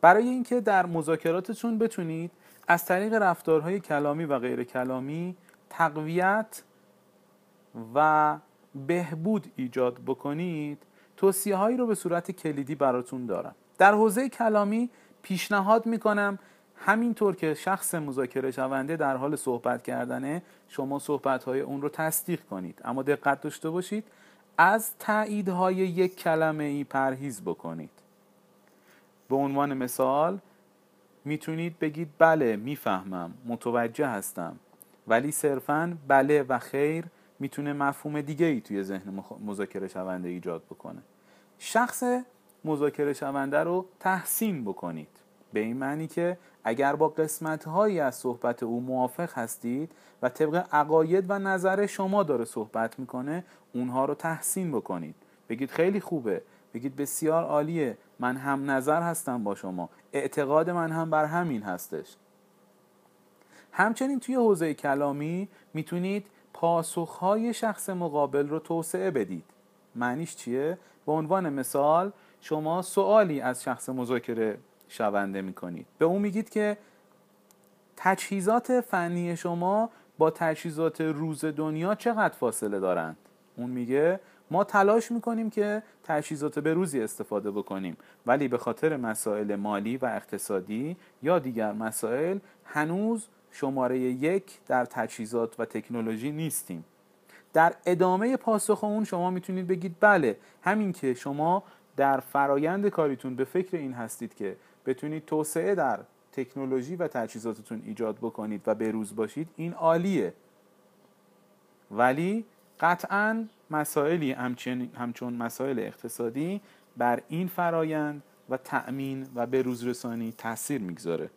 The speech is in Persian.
برای اینکه در مذاکراتتون بتونید از طریق رفتارهای کلامی و غیر کلامی تقویت و بهبود ایجاد بکنید توصیه هایی رو به صورت کلیدی براتون دارم. در حوزه کلامی پیشنهاد می‌کنم همینطور که شخص مذاکره شونده در حال صحبت کردنه شما صحبت های اون رو تصدیق کنید. اما دقت داشته باشید از های یک کلمه ای پرهیز بکنید. به عنوان مثال می‌تونید بگید بله می‌فهمم متوجه هستم. ولی صرفا بله و خیر می‌تونه مفهوم دیگه ای توی ذهن مذاکره شونده ایجاد بکنه. شخص مذاکره شونده رو تحسین بکنید. به این معنی که اگر با قسمت هایی از صحبت او موافق هستید و طبق عقاید و نظر شما داره صحبت می‌کنه اونها رو تحسین بکنید. بگید خیلی خوبه بگید بسیار عالیه من هم نظر هستم با شما. اعتقاد من هم بر همین هستش. همچنین توی حوزه کلامی می‌تونید پاسخهای شخص مقابل رو توسعه بدید. معنیش چیه؟ به عنوان مثال شما سوالی از شخص مذاکره شونده می‌کنید. به اون میگید که تجهیزات فنی شما با تجهیزات روز دنیا چقدر فاصله دارند؟ اون میگه ما تلاش می‌کنیم که تجهیزات به روزی استفاده بکنیم. ولی به خاطر مسائل مالی و اقتصادی یا دیگر مسائل هنوز شماره یک در تجهیزات و تکنولوژی نیستیم. در ادامه پاسخ اون شما می‌تونید بگید بله همین که شما در فرایند کاریتون به فکر این هستید که بتونید توسعه در تکنولوژی و تجهیزاتتون ایجاد بکنید و بروز باشید این عالیه. ولی قطعا مسائلی همچون مسائل اقتصادی بر این فرایند و تأمین و بروز رسانی تاثیر می‌گذاره.